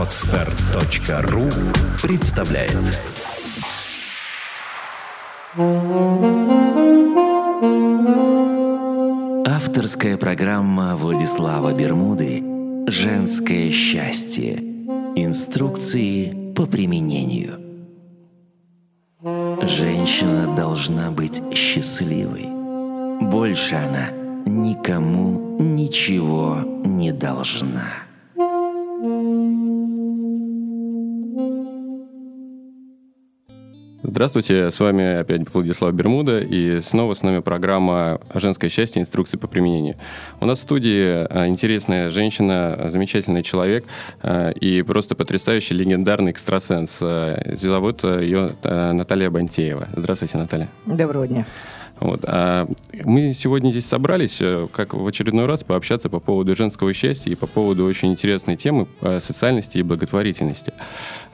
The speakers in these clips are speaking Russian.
Отстар.ру представляет Авторская программа Владислава Бермуды «Женское счастье. Инструкции по применению». Женщина должна быть счастливой. Больше она никому ничего не должна. Здравствуйте, с вами опять Владислав Бермуда, и снова с нами программа «Женское счастье. Инструкции по применению». У нас в студии а, интересная женщина, замечательный человек а, и просто потрясающий легендарный экстрасенс. А, зовут ее Наталья Бантеева. Здравствуйте, Наталья. Доброго дня. Вот. А мы сегодня здесь собрались, э, как в очередной раз, пообщаться по поводу женского счастья и по поводу очень интересной темы э, социальности и благотворительности.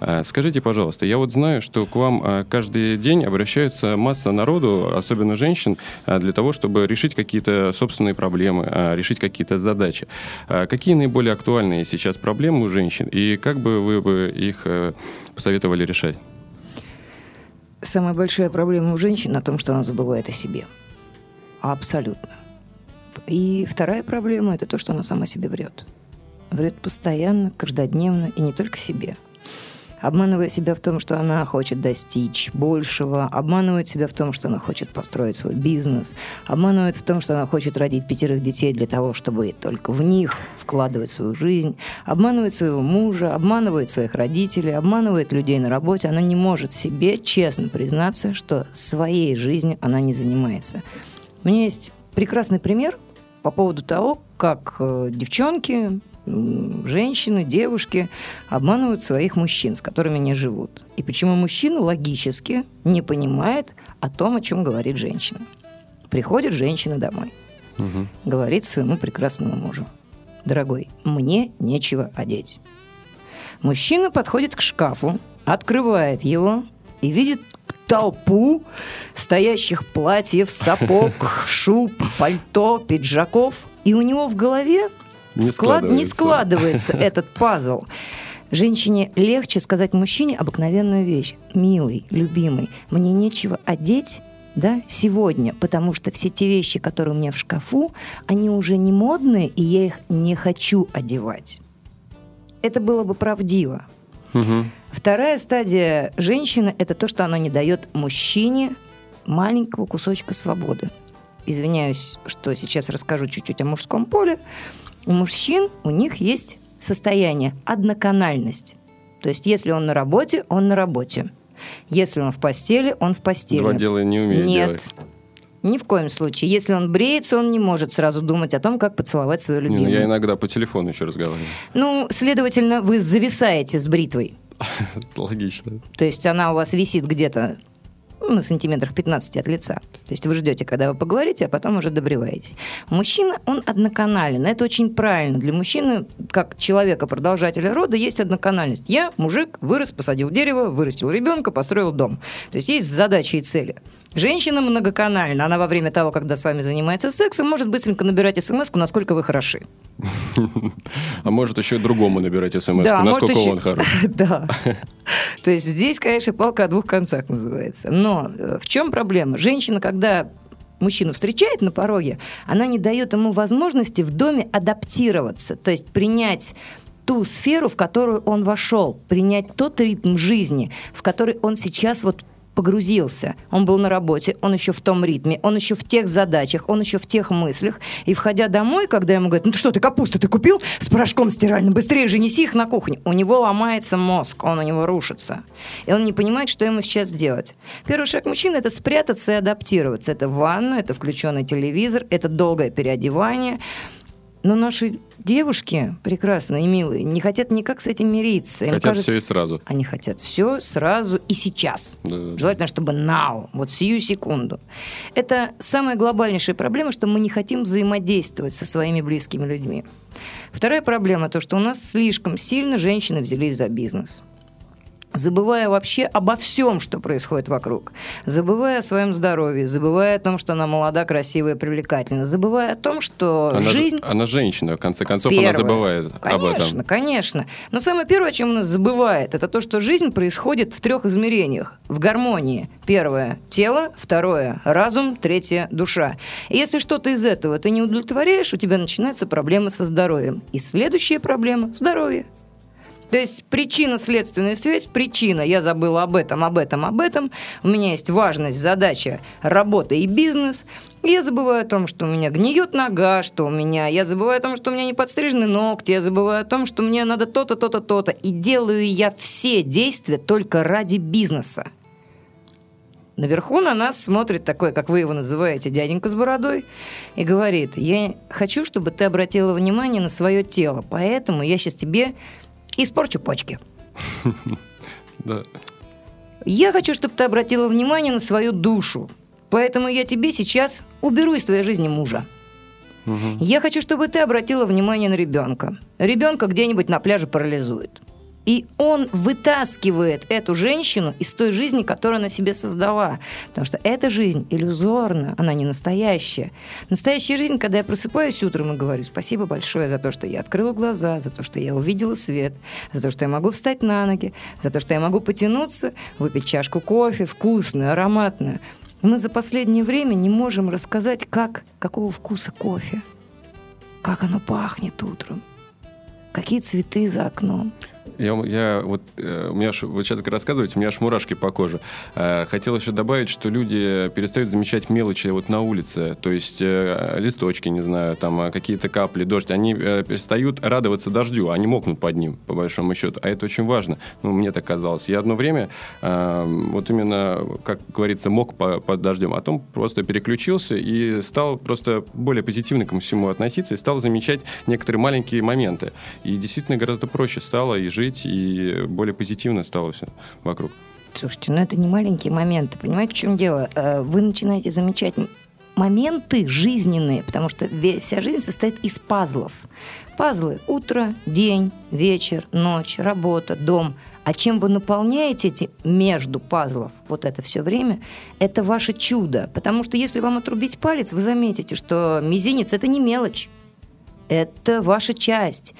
А, скажите, пожалуйста, я вот знаю, что к вам э, каждый день обращаются масса народу, особенно женщин, для того, чтобы решить какие-то собственные проблемы, решить какие-то задачи. А какие наиболее актуальные сейчас проблемы у женщин и как бы вы бы их посоветовали решать? Самая большая проблема у женщин о том, что она забывает о себе. Абсолютно. И вторая проблема – это то, что она сама себе врет. Врет постоянно, каждодневно и не только себе – обманывая себя в том, что она хочет достичь большего, обманывает себя в том, что она хочет построить свой бизнес, обманывает в том, что она хочет родить пятерых детей для того, чтобы только в них вкладывать свою жизнь, обманывает своего мужа, обманывает своих родителей, обманывает людей на работе. Она не может себе честно признаться, что своей жизнью она не занимается. У меня есть прекрасный пример по поводу того, как э, девчонки женщины, девушки обманывают своих мужчин, с которыми не живут. И почему мужчина логически не понимает о том, о чем говорит женщина. Приходит женщина домой, угу. говорит своему прекрасному мужу. Дорогой, мне нечего одеть. Мужчина подходит к шкафу, открывает его и видит толпу стоящих платьев, сапог, шуб, пальто, пиджаков. И у него в голове не, Склад... складывается. не складывается этот пазл. Женщине легче сказать мужчине обыкновенную вещь. Милый, любимый, мне нечего одеть, да, сегодня, потому что все те вещи, которые у меня в шкафу, они уже не модные, и я их не хочу одевать. Это было бы правдиво. Угу. Вторая стадия женщины – это то, что она не дает мужчине маленького кусочка свободы. Извиняюсь, что сейчас расскажу чуть-чуть о мужском поле. У мужчин у них есть состояние одноканальность. То есть, если он на работе, он на работе. Если он в постели, он в постели. Два дела не умеет Нет. делать. Ни в коем случае. Если он бреется, он не может сразу думать о том, как поцеловать свою любимую. Не, ну я иногда по телефону еще разговариваю. Ну, следовательно, вы зависаете с бритвой. Логично. То есть она у вас висит где-то на сантиметрах 15 от лица. То есть вы ждете, когда вы поговорите, а потом уже добриваетесь. Мужчина, он одноканален. Это очень правильно. Для мужчины, как человека-продолжателя рода, есть одноканальность. Я, мужик, вырос, посадил дерево, вырастил ребенка, построил дом. То есть есть задачи и цели. Женщина многоканальна. Она во время того, когда с вами занимается сексом, может быстренько набирать смс насколько вы хороши. А может еще другому набирать смс да, насколько он хорош. Да. То есть здесь, конечно, палка о двух концах называется. Но э, в чем проблема? Женщина, когда мужчину встречает на пороге, она не дает ему возможности в доме адаптироваться, то есть принять ту сферу, в которую он вошел, принять тот ритм жизни, в который он сейчас вот погрузился. Он был на работе, он еще в том ритме, он еще в тех задачах, он еще в тех мыслях. И входя домой, когда ему говорят, ну что ты капусту ты купил с порошком стиральным, быстрее же неси их на кухню. У него ломается мозг, он у него рушится. И он не понимает, что ему сейчас делать. Первый шаг мужчины – это спрятаться и адаптироваться. Это ванна, это включенный телевизор, это долгое переодевание – но наши девушки прекрасные и милые не хотят никак с этим мириться. Им хотят кажется, все и сразу. Они хотят все сразу и сейчас. Да, да, Желательно, чтобы now, вот сию секунду. Это самая глобальнейшая проблема, что мы не хотим взаимодействовать со своими близкими людьми. Вторая проблема то, что у нас слишком сильно женщины взялись за бизнес. Забывая вообще обо всем, что происходит вокруг, забывая о своем здоровье, забывая о том, что она молода, красивая, привлекательна, забывая о том, что она, жизнь... Она женщина, в конце концов, первое. она забывает конечно, об этом. Конечно, конечно. Но самое первое, о чем она забывает, это то, что жизнь происходит в трех измерениях. В гармонии. Первое – тело, второе – разум, третье – душа. И если что-то из этого ты не удовлетворяешь, у тебя начинаются проблемы со здоровьем. И следующая проблема – здоровье. То есть причинно-следственная связь, причина, я забыла об этом, об этом, об этом, у меня есть важность, задача, работа и бизнес, я забываю о том, что у меня гниет нога, что у меня, я забываю о том, что у меня не подстрижены ногти, я забываю о том, что мне надо то-то, то-то, то-то, и делаю я все действия только ради бизнеса. Наверху на нас смотрит такой, как вы его называете, дяденька с бородой, и говорит, я хочу, чтобы ты обратила внимание на свое тело, поэтому я сейчас тебе испорчу почки. Да. Я хочу, чтобы ты обратила внимание на свою душу. Поэтому я тебе сейчас уберу из твоей жизни мужа. Мгм. Я хочу, чтобы ты обратила внимание на ребенка. Ребенка где-нибудь на пляже парализует. И он вытаскивает эту женщину из той жизни, которую она себе создала. Потому что эта жизнь иллюзорна, она не настоящая. Настоящая жизнь, когда я просыпаюсь утром и говорю спасибо большое за то, что я открыла глаза, за то, что я увидела свет, за то, что я могу встать на ноги, за то, что я могу потянуться, выпить чашку кофе, вкусную, ароматную. Мы за последнее время не можем рассказать, как, какого вкуса кофе, как оно пахнет утром, какие цветы за окном. Я, я вот, э, у меня вот сейчас как рассказываете, у меня аж мурашки по коже. Э, Хотел еще добавить, что люди перестают замечать мелочи вот на улице, то есть э, листочки, не знаю, там э, какие-то капли, дождь, они перестают радоваться дождю, они мокнут под ним, по большому счету, а это очень важно, ну, мне так казалось. Я одно время, вот именно, как говорится, мог по- под дождем, а потом просто переключился и стал просто более позитивно ко всему относиться и стал замечать некоторые маленькие моменты. И действительно гораздо проще стало и жить, и более позитивно стало все вокруг. Слушайте, ну это не маленькие моменты. Понимаете, в чем дело? Э, Вы начинаете замечать моменты жизненные, потому что вся жизнь состоит из пазлов. Пазлы – утро, день, вечер, ночь, работа, дом. А чем вы наполняете эти между пазлов вот это все время, это ваше чудо. Потому что если вам отрубить палец, вы заметите, что мизинец – это не мелочь. Это ваша часть.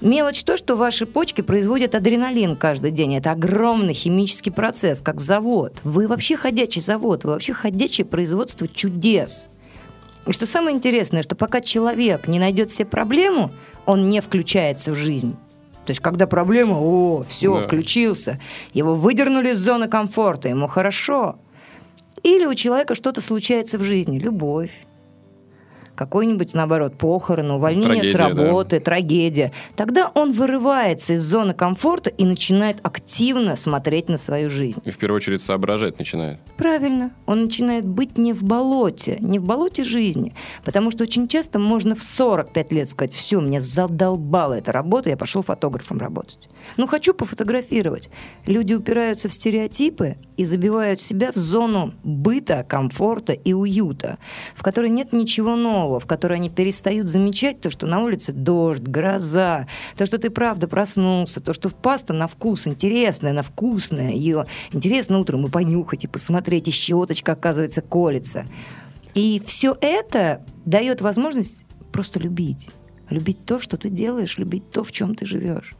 Мелочь то, что ваши почки производят адреналин каждый день. Это огромный химический процесс, как завод. Вы вообще ходячий завод, вы вообще ходячее производство чудес. И что самое интересное, что пока человек не найдет себе проблему, он не включается в жизнь. То есть, когда проблема, о, все, Да. включился, его выдернули из зоны комфорта, ему хорошо. Или у человека что-то случается в жизни, любовь, какой-нибудь, наоборот, похорон, увольнение с Трагедия, да. работы, трагедия. Тогда он вырывается из зоны комфорта и начинает активно смотреть на свою жизнь. И в первую очередь соображать начинает. Правильно. Он начинает быть не в болоте, не в болоте жизни. Потому что очень часто можно в 45 лет сказать, все, меня задолбала эта работа, я пошел фотографом работать. Ну, хочу пофотографировать. Люди упираются в стереотипы и забивают себя в зону быта, комфорта и уюта, в которой нет ничего нового, в которой они перестают замечать то, что на улице дождь, гроза, то, что ты правда проснулся, то, что паста на вкус интересная, она вкусная, ее интересно утром и понюхать, и посмотреть, и щеточка, оказывается, колется. И все это дает возможность просто любить. Любить то, что ты делаешь, любить то, в чем ты живешь.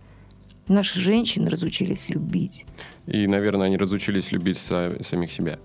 Наши женщины разучились любить. И, наверное, они разучились любить са- самих себя.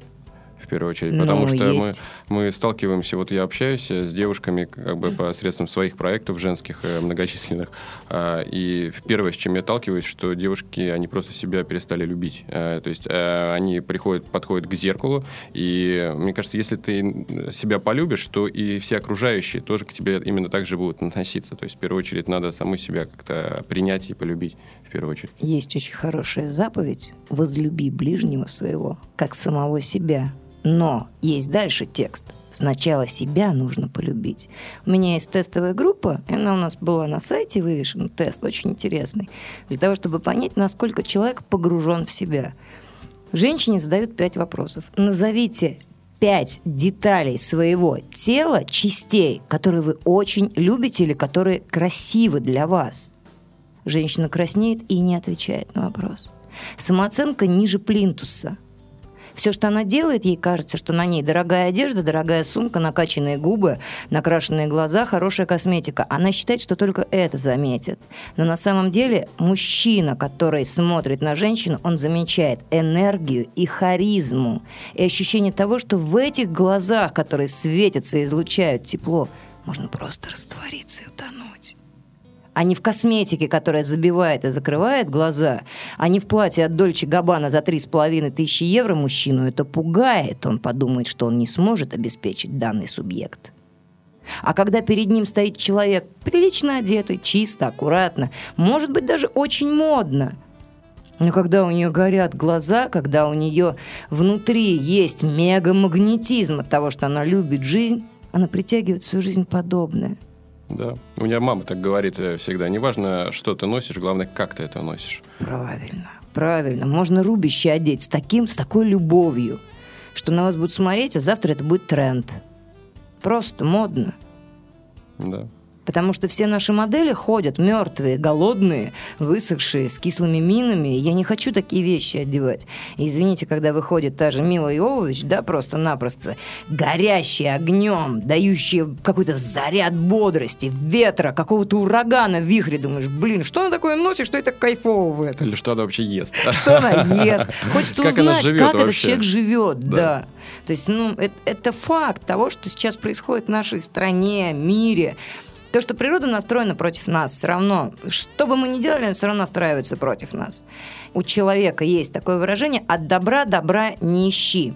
В первую очередь. Ну, Потому что мы, есть. мы сталкиваемся, вот я общаюсь э, с девушками как бы посредством своих проектов женских, э, многочисленных. а, И первое, с чем я сталкиваюсь, что девушки, они просто себя перестали любить. Э, То есть они приходят, подходят к зеркалу, и мне кажется, если ты себя полюбишь, то и все окружающие тоже к тебе именно так же будут относиться. То есть в первую очередь надо саму себя как-то принять и полюбить в первую очередь. Есть очень хорошая заповедь «Возлюби ближнего своего, как самого себя». Но есть дальше текст. Сначала себя нужно полюбить. У меня есть тестовая группа, она у нас была на сайте вывешена, тест очень интересный, для того, чтобы понять, насколько человек погружен в себя. Женщине задают пять вопросов. Назовите пять деталей своего тела, частей, которые вы очень любите или которые красивы для вас. Женщина краснеет и не отвечает на вопрос. Самооценка ниже плинтуса – все, что она делает, ей кажется, что на ней дорогая одежда, дорогая сумка, накачанные губы, накрашенные глаза, хорошая косметика. Она считает, что только это заметит. Но на самом деле мужчина, который смотрит на женщину, он замечает энергию и харизму. И ощущение того, что в этих глазах, которые светятся и излучают тепло, можно просто раствориться и утонуть а не в косметике, которая забивает и закрывает глаза, а не в платье от Дольче Габбана за три с половиной тысячи евро мужчину, это пугает. Он подумает, что он не сможет обеспечить данный субъект. А когда перед ним стоит человек прилично одетый, чисто, аккуратно, может быть, даже очень модно, но когда у нее горят глаза, когда у нее внутри есть мегамагнетизм от того, что она любит жизнь, она притягивает в свою жизнь подобное – да. У меня мама так говорит э, всегда. Неважно, что ты носишь, главное, как ты это носишь. Правильно. Правильно. Можно рубище одеть с таким, с такой любовью, что на вас будут смотреть, а завтра это будет тренд. Просто модно. Да. Потому что все наши модели ходят мертвые, голодные, высохшие, с кислыми минами. Я не хочу такие вещи одевать. И извините, когда выходит та же Мила Йовович, да, просто-напросто горящая огнем, дающая какой-то заряд бодрости, ветра, какого-то урагана в вихре. Думаешь, блин, что она такое носит, что это кайфово в этом? Или что она вообще ест. Что она ест? Хочется узнать, как этот человек живет, да. То есть, ну, это, это факт того, что сейчас происходит в нашей стране, мире. То, что природа настроена против нас, все равно, что бы мы ни делали, он все равно настраивается против нас. У человека есть такое выражение «от добра добра не ищи».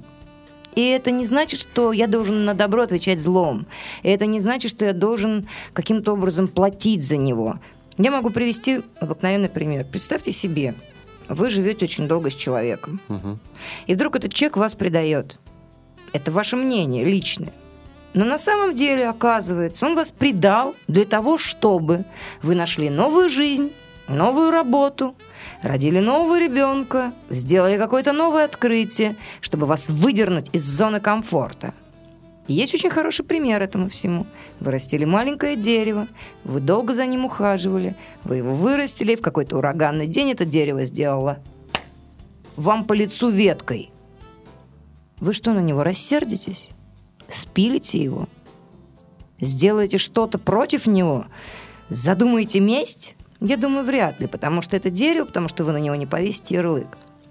И это не значит, что я должен на добро отвечать злом. И это не значит, что я должен каким-то образом платить за него. Я могу привести обыкновенный пример. Представьте себе, вы живете очень долго с человеком, угу. и вдруг этот человек вас предает. Это ваше мнение личное. Но на самом деле, оказывается, он вас предал для того, чтобы вы нашли новую жизнь, новую работу, родили нового ребенка, сделали какое-то новое открытие, чтобы вас выдернуть из зоны комфорта. И есть очень хороший пример этому всему. Вы растили маленькое дерево, вы долго за ним ухаживали, вы его вырастили, и в какой-то ураганный день это дерево сделало вам по лицу веткой. Вы что, на него рассердитесь? Спилите его, сделаете что-то против него, задумаете месть? Я думаю, вряд ли, потому что это дерево, потому что вы на него не повесите ярлык.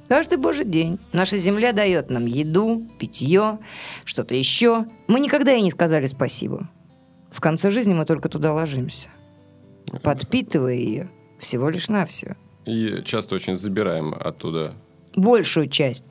Каждый божий день наша земля дает нам еду, питье, что-то еще. Мы никогда ей не сказали спасибо. В конце жизни мы только туда ложимся, подпитывая ее всего лишь навсего. И часто очень забираем оттуда. Большую часть.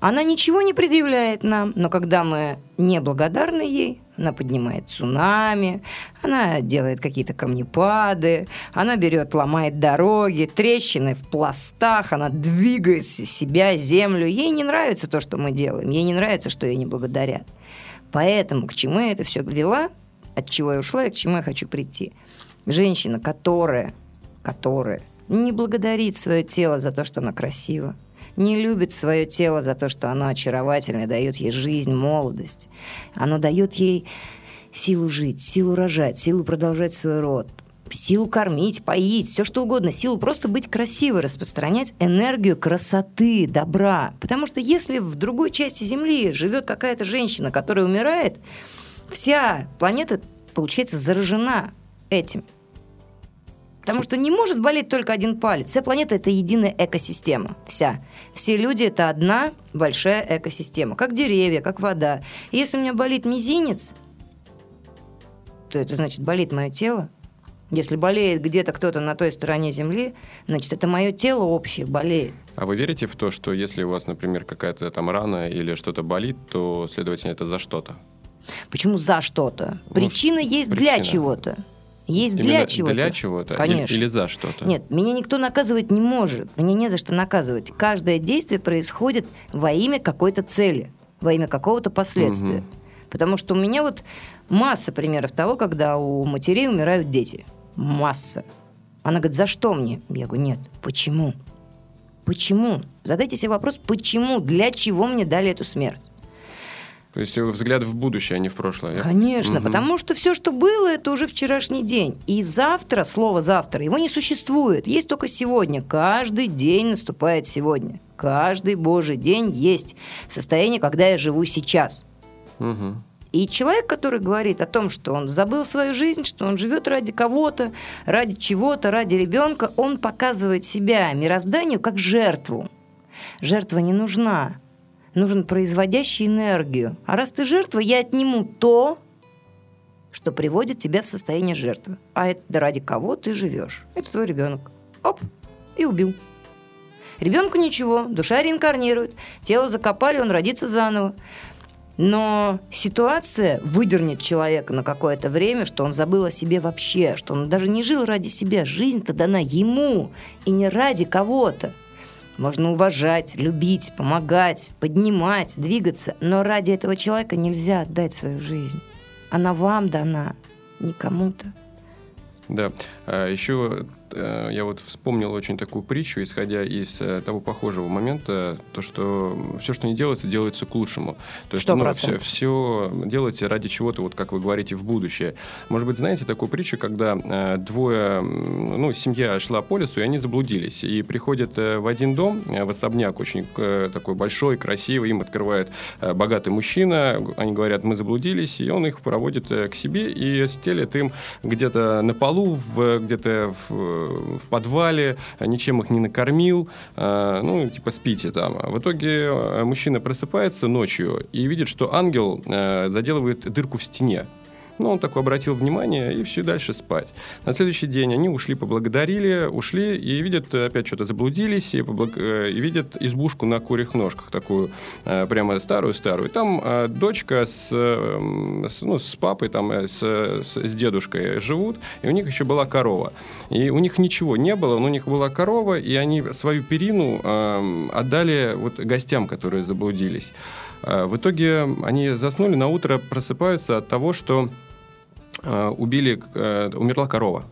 Она ничего не предъявляет нам, но когда мы неблагодарны ей, она поднимает цунами, она делает какие-то камнепады, она берет, ломает дороги, трещины в пластах, она двигает себя, землю. Ей не нравится то, что мы делаем, ей не нравится, что ее не благодарят. Поэтому к чему я это все вела, от чего я ушла и к чему я хочу прийти. Женщина, которая, которая не благодарит свое тело за то, что она красива, не любит свое тело за то, что оно очаровательное, дает ей жизнь, молодость. Оно дает ей силу жить, силу рожать, силу продолжать свой род, силу кормить, поить, все что угодно, силу просто быть красивой, распространять энергию красоты, добра. Потому что если в другой части Земли живет какая-то женщина, которая умирает, вся планета, получается, заражена этим. Потому что не может болеть только один палец. Вся планета – это единая экосистема. Вся. Все люди – это одна большая экосистема. Как деревья, как вода. И если у меня болит мизинец, то это значит болит мое тело. Если болеет где-то кто-то на той стороне Земли, значит, это мое тело общее болеет. А вы верите в то, что если у вас, например, какая-то там рана или что-то болит, то, следовательно, это за что-то? Почему за что-то? Ну, причина есть причина. для чего-то. Есть Именно для чего-то. Для чего-то? Конечно. Или, или за что-то? Нет, меня никто наказывать не может. Мне не за что наказывать. Каждое действие происходит во имя какой-то цели, во имя какого-то последствия. Угу. Потому что у меня вот масса примеров того, когда у матерей умирают дети. Масса. Она говорит, за что мне? Я говорю, нет. Почему? Почему? Задайте себе вопрос, почему? Для чего мне дали эту смерть? То есть взгляд в будущее, а не в прошлое. Конечно, Мгм. потому что все, что было, это уже вчерашний день. И завтра, слово завтра, его не существует. Есть только сегодня. Каждый день наступает сегодня. Каждый божий день есть состояние, когда я живу сейчас. Мгм. И человек, который говорит о том, что он забыл свою жизнь, что он живет ради кого-то, ради чего-то, ради ребенка, он показывает себя мирозданию как жертву. Жертва не нужна. Нужен производящий энергию. А раз ты жертва, я отниму то, что приводит тебя в состояние жертвы. А это ради кого ты живешь. Это твой ребенок. Оп, и убил. Ребенку ничего, душа реинкарнирует, тело закопали, он родится заново. Но ситуация выдернет человека на какое-то время, что он забыл о себе вообще, что он даже не жил ради себя. Жизнь-то дана ему, и не ради кого-то. Можно уважать, любить, помогать, поднимать, двигаться, но ради этого человека нельзя отдать свою жизнь. Она вам дана, не кому-то. Да. А еще я вот вспомнил очень такую притчу, исходя из э, того похожего момента, то, что все, что не делается, делается к лучшему. То есть, Сто ну, процентов. все, все делайте ради чего-то, вот как вы говорите, в будущее. Может быть, знаете такую притчу, когда э, двое, ну, семья шла по лесу, и они заблудились. И приходят э, в один дом, э, в особняк, очень э, такой большой, красивый, им открывает э, богатый мужчина, они говорят, мы заблудились, и он их проводит э, к себе и стелет им где-то на полу, в, где-то в, в подвале, ничем их не накормил, э, ну, типа спите там. В итоге э, мужчина просыпается ночью и видит, что ангел э, заделывает дырку в стене. Ну, он такой обратил внимание и все дальше спать. На следующий день они ушли, поблагодарили, ушли и видят, опять что-то заблудились, и, поблаг- э, и видят избушку на курьих ножках, такую э, прямо старую-старую. Там э, дочка с, э, м, с, ну, с папой, там, с, с- с дедушкой живут, и у них еще была корова. И у них ничего не было, но у них была корова, и они свою перину э, отдали вот гостям, которые заблудились. В итоге они заснули, на утро просыпаются от того, что убили, э, умерла корова.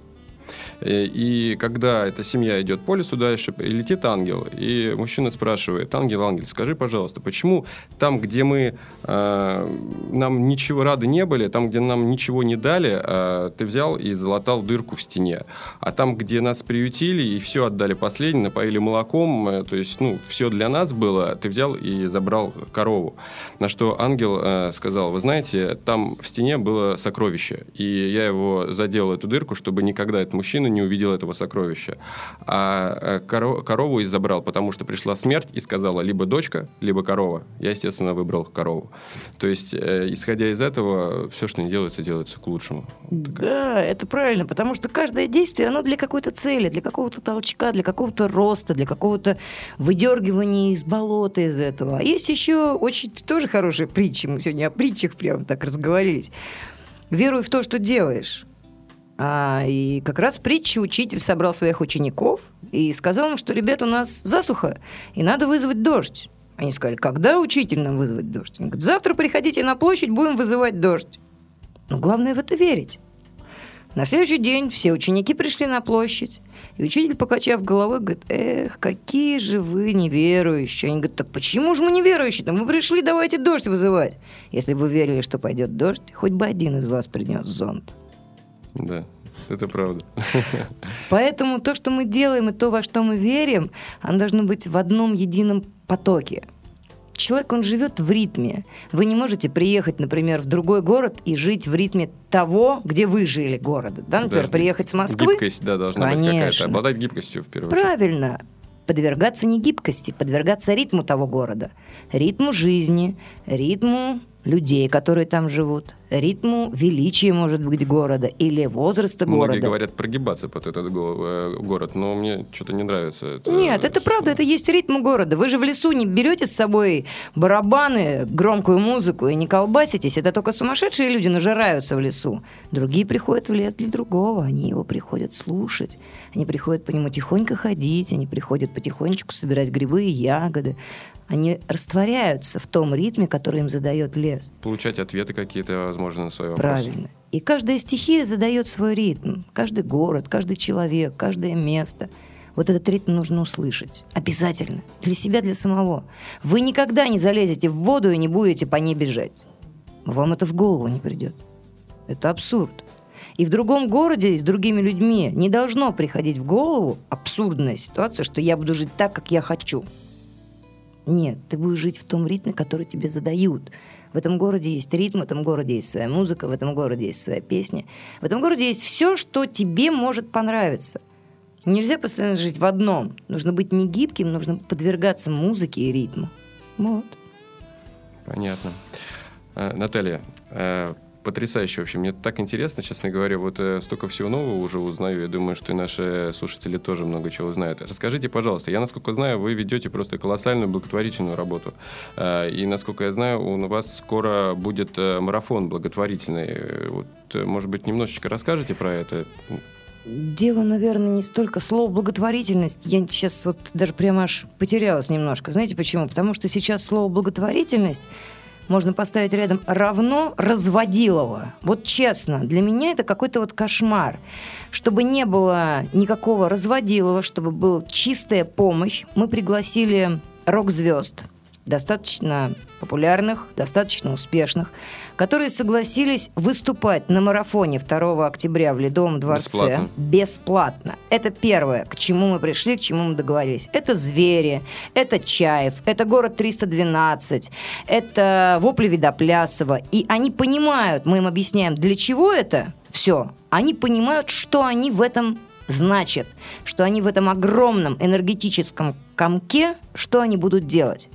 Э, И когда эта семья идет по лесу дальше, и летит ангел, и мужчина спрашивает, ангел, ангел, скажи, пожалуйста, почему там, где мы, э, нам ничего рады не были, там, где нам ничего не дали, э, ты взял и залатал дырку в стене, а там, где нас приютили и все отдали последнее, напоили молоком, э, то есть, ну, все для нас было, ты взял и забрал корову. На что ангел э, сказал, вы знаете, там в стене было сокровище, и я его заделал, эту дырку, чтобы никогда этот мужчина не увидел этого сокровища. А э, коро- корову и забрал, потому что пришла смерть и сказала, либо дочка, либо корова. Я, естественно, выбрал корову. То есть, э, исходя из этого, все, что не делается, делается к лучшему. Да, это правильно, потому что каждое действие, оно для какой-то цели, для какого-то толчка, для какого-то роста, для какого-то выдергивания из болота из этого. А есть еще очень тоже хорошая притча, мы сегодня о притчах прямо так разговорились. Веруй в то, что делаешь. А, и как раз притчу учитель собрал своих учеников и сказал им, что, ребят, у нас засуха, и надо вызвать дождь. Они сказали, когда учитель нам вызвать дождь? Он говорит, завтра приходите на площадь, будем вызывать дождь. Но главное в это верить. На следующий день все ученики пришли на площадь, и учитель, покачав головой, говорит, эх, какие же вы неверующие. Они говорят, так почему же мы неверующие? -то? Мы пришли, давайте дождь вызывать. Если бы вы верили, что пойдет дождь, хоть бы один из вас принес зонт. Да, это правда. Поэтому то, что мы делаем, и то, во что мы верим, оно должно быть в одном едином потоке. Человек, он живет в ритме. Вы не можете приехать, например, в другой город и жить в ритме того, где вы жили города. Да, например, Даже приехать с Москвы. Гибкость, да, должна быть какая-то. Конечно. Обладать гибкостью, в первую очередь. Правильно. Подвергаться не гибкости, подвергаться ритму того города. Ритму жизни, ритму людей, которые там живут, ритму величия, может быть, города или возраста Многие города. говорят прогибаться под этот го- э, город, но мне что-то не нравится. это. Нет, это правда, это есть ритм города. Вы же в лесу не берете с собой барабаны, громкую музыку и не колбаситесь. Это только сумасшедшие люди нажираются в лесу. Другие приходят в лес для другого. Они его приходят слушать. Они приходят по нему тихонько ходить. Они приходят потихонечку собирать грибы и ягоды. Они растворяются в том ритме, который им задает лес. Получать ответы какие-то, возможно, на свои вопросы. Правильно. И каждая стихия задает свой ритм. Каждый город, каждый человек, каждое место. Вот этот ритм нужно услышать. Обязательно. Для себя, для самого. Вы никогда не залезете в воду и не будете по ней бежать. вам это в голову не придет. Это абсурд. И в другом городе с другими людьми не должно приходить в голову абсурдная ситуация, что я буду жить так, как я хочу. Нет, ты будешь жить в том ритме, который тебе задают. В этом городе есть ритм, в этом городе есть своя музыка, в этом городе есть своя песня. В этом городе есть все, что тебе может понравиться. Нельзя постоянно жить в одном. Нужно быть не гибким, нужно подвергаться музыке и ритму. Вот. Понятно. А, Наталья, а, потрясающе вообще. Мне так интересно, честно говоря. Вот э, столько всего нового уже узнаю. Я думаю, что и наши слушатели тоже много чего узнают. Расскажите, пожалуйста, я, насколько знаю, вы ведете просто колоссальную благотворительную работу. Э, и, насколько я знаю, у вас скоро будет э, марафон благотворительный. Вот, может быть, немножечко расскажете про это? Дело, наверное, не столько слова благотворительность. Я сейчас вот даже прямо аж потерялась немножко. Знаете почему? Потому что сейчас слово благотворительность можно поставить рядом равно разводилово. Вот честно, для меня это какой-то вот кошмар. Чтобы не было никакого разводилова, чтобы была чистая помощь, мы пригласили рок-звезд, достаточно популярных, достаточно успешных, которые согласились выступать на марафоне 2 октября в Ледовом дворце Бесплатно. бесплатно. Это первое, к чему мы пришли, к чему мы договорились. Это «Звери», это «Чаев», это «Город 312», это «Вопли Видоплясова». И они понимают, мы им объясняем, для чего это все. Они понимают, что они в этом значат, что они в этом огромном энергетическом комке, что они будут делать.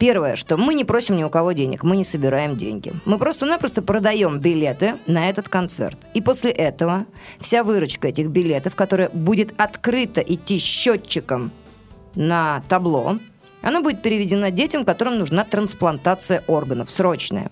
Первое, что мы не просим ни у кого денег, мы не собираем деньги. Мы просто-напросто продаем билеты на этот концерт. И после этого вся выручка этих билетов, которая будет открыто идти счетчиком на табло, она будет переведена детям, которым нужна трансплантация органов, срочная.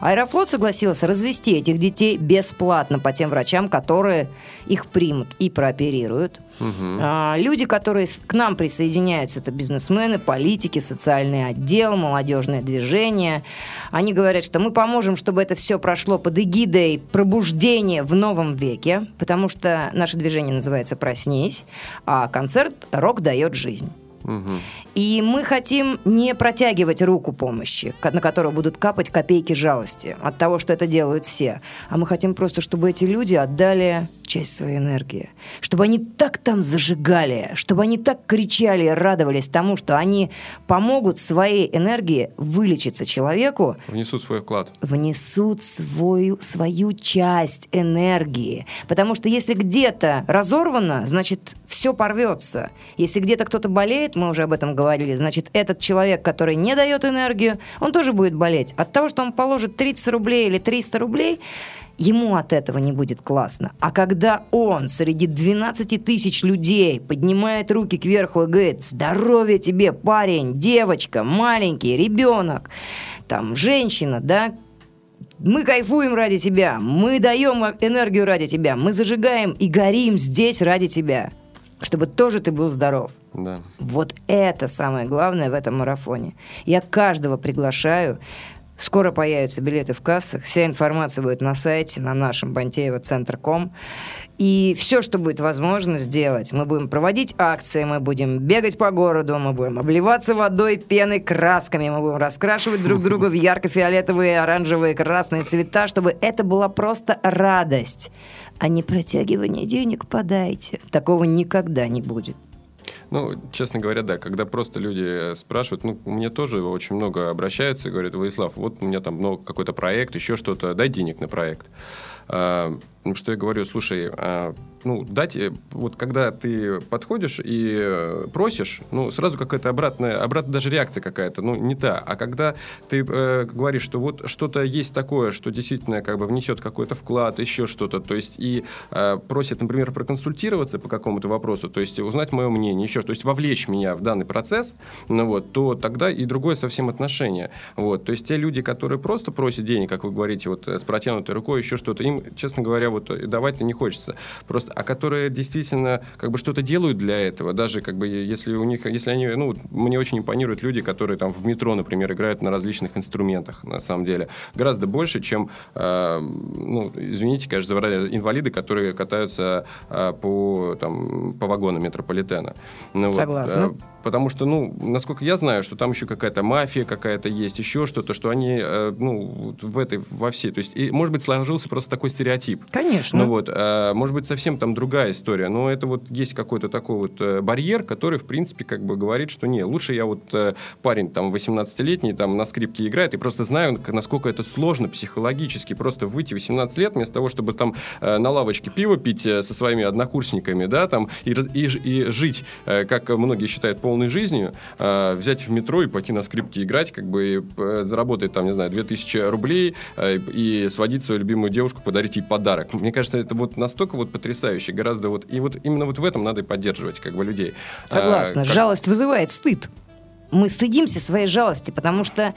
Аэрофлот согласился развести этих детей бесплатно по тем врачам, которые их примут и прооперируют. Мгм. А, Люди, которые к нам присоединяются, это бизнесмены, политики, социальный отдел, молодежное движение. Они говорят, что мы поможем, чтобы это все прошло под эгидой пробуждения в новом веке, потому что наше движение называется «Проснись», а концерт «Рок дает жизнь». Мгм. И мы хотим не протягивать руку помощи, на которую будут капать копейки жалости от того, что это делают все. А мы хотим просто, чтобы эти люди отдали часть своей энергии. Чтобы они так там зажигали, чтобы они так кричали и радовались тому, что они помогут своей энергией вылечиться человеку, Внесут свой вклад. внесут свою, свою часть энергии. Потому что если где-то разорвано, значит, все порвется. Если где-то кто-то болеет, мы уже об этом говорили, значит, этот человек, который не дает энергию, он тоже будет болеть. От того, что он положит 30 рублей или 300 рублей, ему от этого не будет классно. А когда он среди 12 тысяч людей поднимает руки кверху и говорит «Здоровья тебе, парень, девочка, маленький, ребенок, там, женщина, да, мы кайфуем ради тебя, мы даем энергию ради тебя, мы зажигаем и горим здесь ради тебя, чтобы тоже ты был здоров». Да. Вот это самое главное в этом марафоне. Я каждого приглашаю. Скоро появятся билеты в кассах. Вся информация будет на сайте, на нашем Бантеева центр.ком. И все, что будет возможно сделать, мы будем проводить акции, мы будем бегать по городу, мы будем обливаться водой, пеной, красками, мы будем раскрашивать друг друга в ярко-фиолетовые, оранжевые, красные цвета, чтобы это была просто радость, а не протягивание денег подайте. Такого никогда не будет. Ну, честно говоря, да, когда просто люди спрашивают, ну, мне тоже очень много обращаются и говорят, Владислав, вот у меня там много какой-то проект, еще что-то, дай денег на проект. А, ну, что я говорю, слушай, а, ну, дать, э, вот когда ты подходишь и э, просишь, ну, сразу какая-то обратная, обратная даже реакция какая-то, ну, не та. А когда ты э, говоришь, что вот что-то есть такое, что действительно как бы внесет какой-то вклад, еще что-то, то есть и э, просит, например, проконсультироваться по какому-то вопросу, то есть узнать мое мнение, еще, то есть вовлечь меня в данный процесс, ну вот, то тогда и другое совсем отношение. Вот, то есть те люди, которые просто просят денег, как вы говорите, вот э, с протянутой рукой, еще что-то, им им, честно говоря, вот давать-то не хочется. Просто, а которые действительно как бы что-то делают для этого, даже как бы если у них, если они, ну, мне очень импонируют люди, которые там в метро, например, играют на различных инструментах, на самом деле, гораздо больше, чем, э, ну, извините, конечно, инвалиды, которые катаются э, по, там, по вагонам метрополитена. Ну, Согласна. Вот, э, потому что, ну, насколько я знаю, что там еще какая-то мафия какая-то есть, еще что-то, что они, э, ну, в этой, во всей, то есть, и, может быть, сложился просто такой стереотип. Конечно. Ну вот, э, может быть, совсем там другая история, но это вот есть какой-то такой вот э, барьер, который, в принципе, как бы говорит, что не, лучше я вот э, парень там 18-летний, там на скрипке играет, и просто знаю, насколько это сложно психологически, просто выйти 18 лет вместо того, чтобы там э, на лавочке пиво пить э, со своими однокурсниками, да, там, и, и, и жить, э, как многие считают, полной полной жизнью, э, взять в метро и пойти на скрипке играть, как бы э, заработать там, не знаю, 2000 рублей э, и сводить свою любимую девушку, подарить ей подарок. Мне кажется, это вот настолько вот потрясающе, гораздо вот... И вот именно вот в этом надо и поддерживать как бы людей. Согласна. А, как... Жалость вызывает стыд мы стыдимся своей жалости, потому что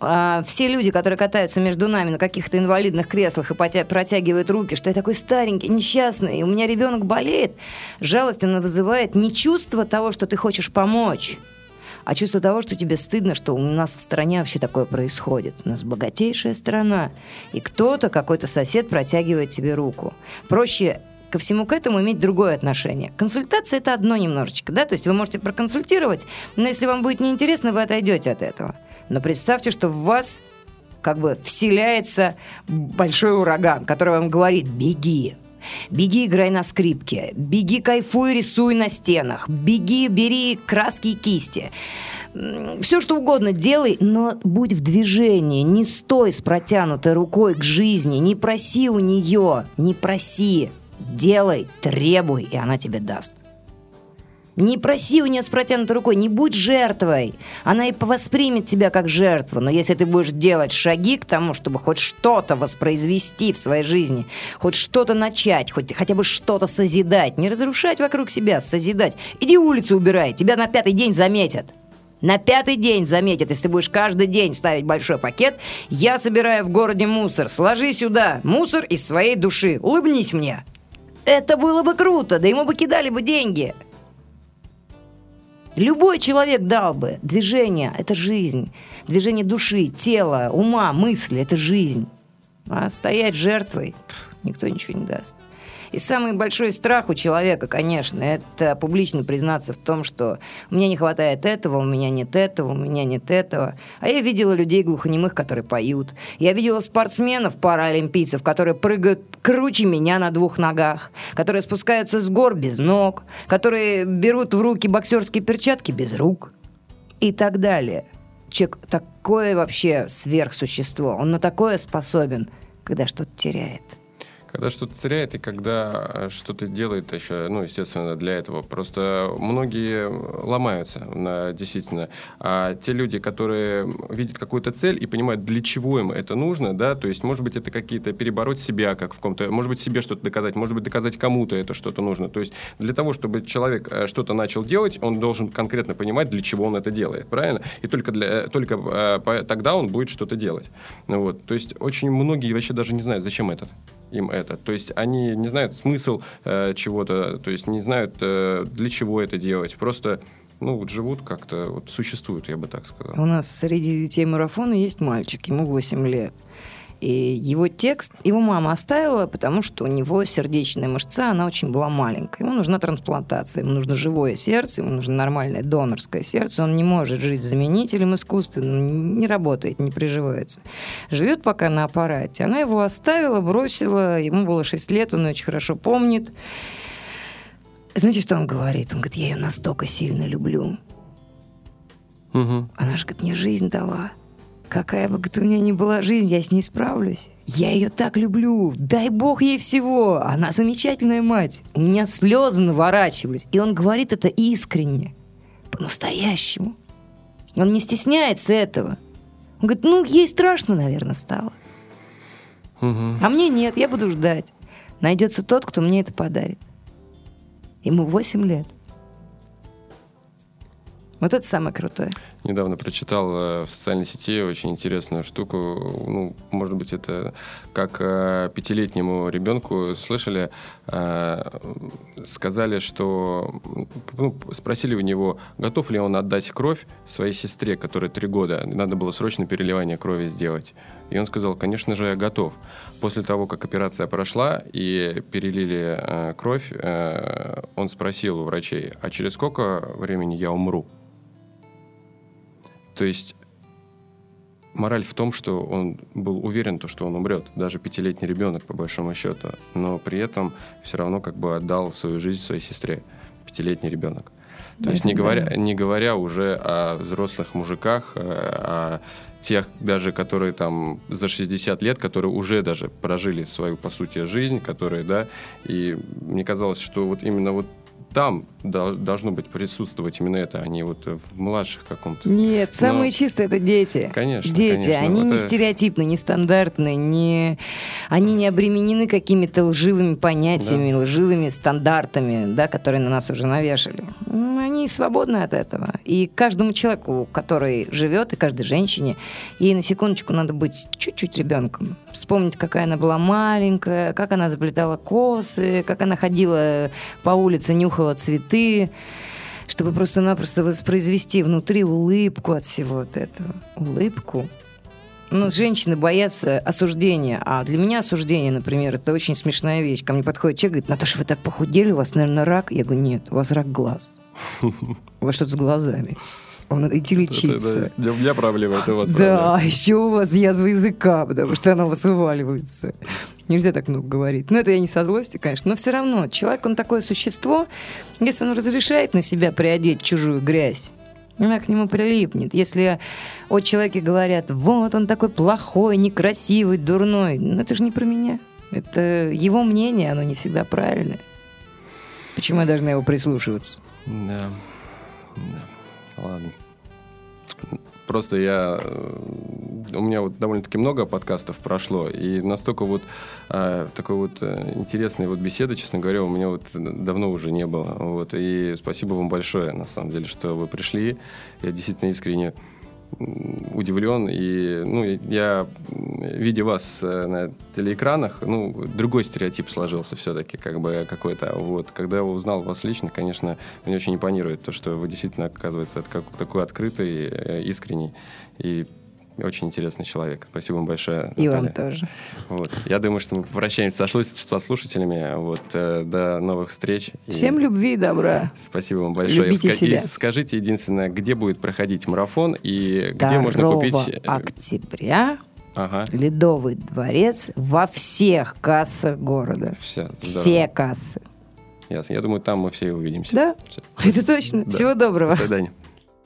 э, все люди, которые катаются между нами на каких-то инвалидных креслах и потя- протягивают руки, что я такой старенький, несчастный, и у меня ребенок болеет, жалость она вызывает не чувство того, что ты хочешь помочь, а чувство того, что тебе стыдно, что у нас в стране вообще такое происходит. У нас богатейшая страна, и кто-то, какой-то сосед протягивает тебе руку. Проще ко всему к этому иметь другое отношение. Консультация это одно немножечко, да, то есть вы можете проконсультировать, но если вам будет неинтересно, вы отойдете от этого. Но представьте, что в вас как бы вселяется большой ураган, который вам говорит «беги», Беги, играй на скрипке. Беги, кайфуй, рисуй на стенах. Беги, бери краски и кисти. Все, что угодно делай, но будь в движении. Не стой с протянутой рукой к жизни. Не проси у нее. Не проси. Делай, требуй, и она тебе даст. Не проси у нее с протянутой рукой, не будь жертвой. Она и воспримет тебя как жертву. Но если ты будешь делать шаги к тому, чтобы хоть что-то воспроизвести в своей жизни, хоть что-то начать, хоть хотя бы что-то созидать, не разрушать вокруг себя, созидать. Иди улицу убирай, тебя на пятый день заметят. На пятый день заметят, если ты будешь каждый день ставить большой пакет, я собираю в городе мусор. Сложи сюда мусор из своей души. Улыбнись мне. Это было бы круто, да ему бы кидали бы деньги. Любой человек дал бы. Движение – это жизнь. Движение души, тела, ума, мысли – это жизнь. А стоять жертвой никто ничего не даст. И самый большой страх у человека, конечно, это публично признаться в том, что меня не хватает этого, у меня нет этого, у меня нет этого. А я видела людей глухонемых, которые поют. Я видела спортсменов, паралимпийцев, которые прыгают круче меня на двух ногах, которые спускаются с гор без ног, которые берут в руки боксерские перчатки без рук и так далее. Человек такое вообще сверхсущество, он на такое способен, когда что-то теряет. Когда что-то теряет и когда э, что-то делает еще, ну, естественно, для этого. Просто многие ломаются, на, действительно. А те люди, которые видят какую-то цель и понимают, для чего им это нужно, да, то есть, может быть, это какие-то перебороть себя, как в ком-то, может быть, себе что-то доказать, может быть, доказать кому-то это что-то нужно. То есть, для того, чтобы человек э, что-то начал делать, он должен конкретно понимать, для чего он это делает, правильно? И только, для, э, только тогда он будет что-то делать. Вот. То есть, очень многие вообще даже не знают, зачем это им это. То есть они не знают смысл э, чего-то, то есть не знают, э, для чего это делать. Просто ну, вот живут как-то, вот существуют, я бы так сказал. У нас среди детей марафона есть мальчик, ему 8 лет. И его текст его мама оставила, потому что у него сердечная мышца, она очень была маленькая. Ему нужна трансплантация, ему нужно живое сердце, ему нужно нормальное донорское сердце. Он не может жить заменителем искусственным, не работает, не приживается. Живет пока на аппарате. Она его оставила, бросила, ему было 6 лет, он очень хорошо помнит. Знаете, что он говорит? Он говорит, я ее настолько сильно люблю. Угу. Она же, говорит, мне жизнь дала. Какая бы у меня ни была жизнь, я с ней справлюсь. Я ее так люблю. Дай бог ей всего. Она замечательная мать. У меня слезы наворачивались. И он говорит это искренне. По-настоящему. Он не стесняется этого. Он говорит, ну, ей страшно, наверное, стало. Угу. А мне нет, я буду ждать. Найдется тот, кто мне это подарит. Ему 8 лет. Вот это самое крутое. Недавно прочитал э, в социальной сети очень интересную штуку. Ну, может быть, это как э, пятилетнему ребенку слышали, э, сказали, что ну, спросили у него, готов ли он отдать кровь своей сестре, которой три года. Надо было срочно переливание крови сделать. И он сказал, конечно же, я готов. После того, как операция прошла и перелили кровь, он спросил у врачей, а через сколько времени я умру? То есть мораль в том, что он был уверен, то, что он умрет, даже пятилетний ребенок, по большому счету, но при этом все равно как бы отдал свою жизнь своей сестре, пятилетний ребенок. То есть не говоря, не говоря уже о взрослых мужиках, э, о тех даже, которые там за 60 лет, которые уже даже прожили свою, по сути, жизнь, которые, да, и мне казалось, что вот именно вот там должно быть присутствовать именно это, а не вот в младших каком-то. Нет, самые Но... чистые это дети. Конечно. Дети, конечно. они вот не это... стереотипны, не стандартные, не... они не обременены какими-то лживыми понятиями, да. лживыми стандартами, да, которые на нас уже навешали. Они свободны от этого. И каждому человеку, который живет, и каждой женщине, ей на секундочку надо быть чуть-чуть ребенком. Вспомнить, какая она была маленькая, как она заплетала косы, как она ходила по улице, нюхала цветы, чтобы просто-напросто воспроизвести внутри улыбку от всего вот этого. Улыбку. Ну, женщины боятся осуждения. А для меня осуждение, например, это очень смешная вещь. Ко мне подходит человек, говорит, Наташа, вы так похудели, у вас, наверное, рак. Я говорю, нет, у вас рак глаз. У вас что-то с глазами. Вам надо идти лечиться. Это, да, у меня проблема, это у вас Да, проблема. а еще у вас язва языка, потому что она у вас вываливается. Нельзя так много говорить. Но это я не со злости, конечно. Но все равно, человек, он такое существо, если он разрешает на себя приодеть чужую грязь, она к нему прилипнет. Если о человеке говорят, вот он такой плохой, некрасивый, дурной, ну это же не про меня. Это его мнение, оно не всегда правильное. Почему я должна его прислушиваться? Да. да. Ладно. Просто я... Э, у меня вот довольно-таки много подкастов прошло, и настолько вот э, такой вот э, интересной вот беседы, честно говоря, у меня вот давно уже не было. Вот. И спасибо вам большое, на самом деле, что вы пришли. Я действительно искренне удивлен. И, ну, я, видя вас э, на телеэкранах, ну, другой стереотип сложился все-таки, как бы какой-то. Вот. Когда я узнал вас лично, конечно, мне очень импонирует то, что вы действительно, оказывается, такой открытый, э, искренний. И очень интересный человек. Спасибо вам большое. И Наталья. вам тоже. Вот. Я думаю, что мы попрощаемся со слушателями. Вот. Э, до новых встреч. Всем и... любви и добра. Спасибо вам большое. Любите и, себя. И скажите единственное, где будет проходить марафон и где можно купить... Э, октября Ага. Ледовый дворец во всех кассах города. Все, все кассы. Ясно. Я думаю, там мы все увидимся. Да, все. это точно. Да. Всего доброго. До свидания.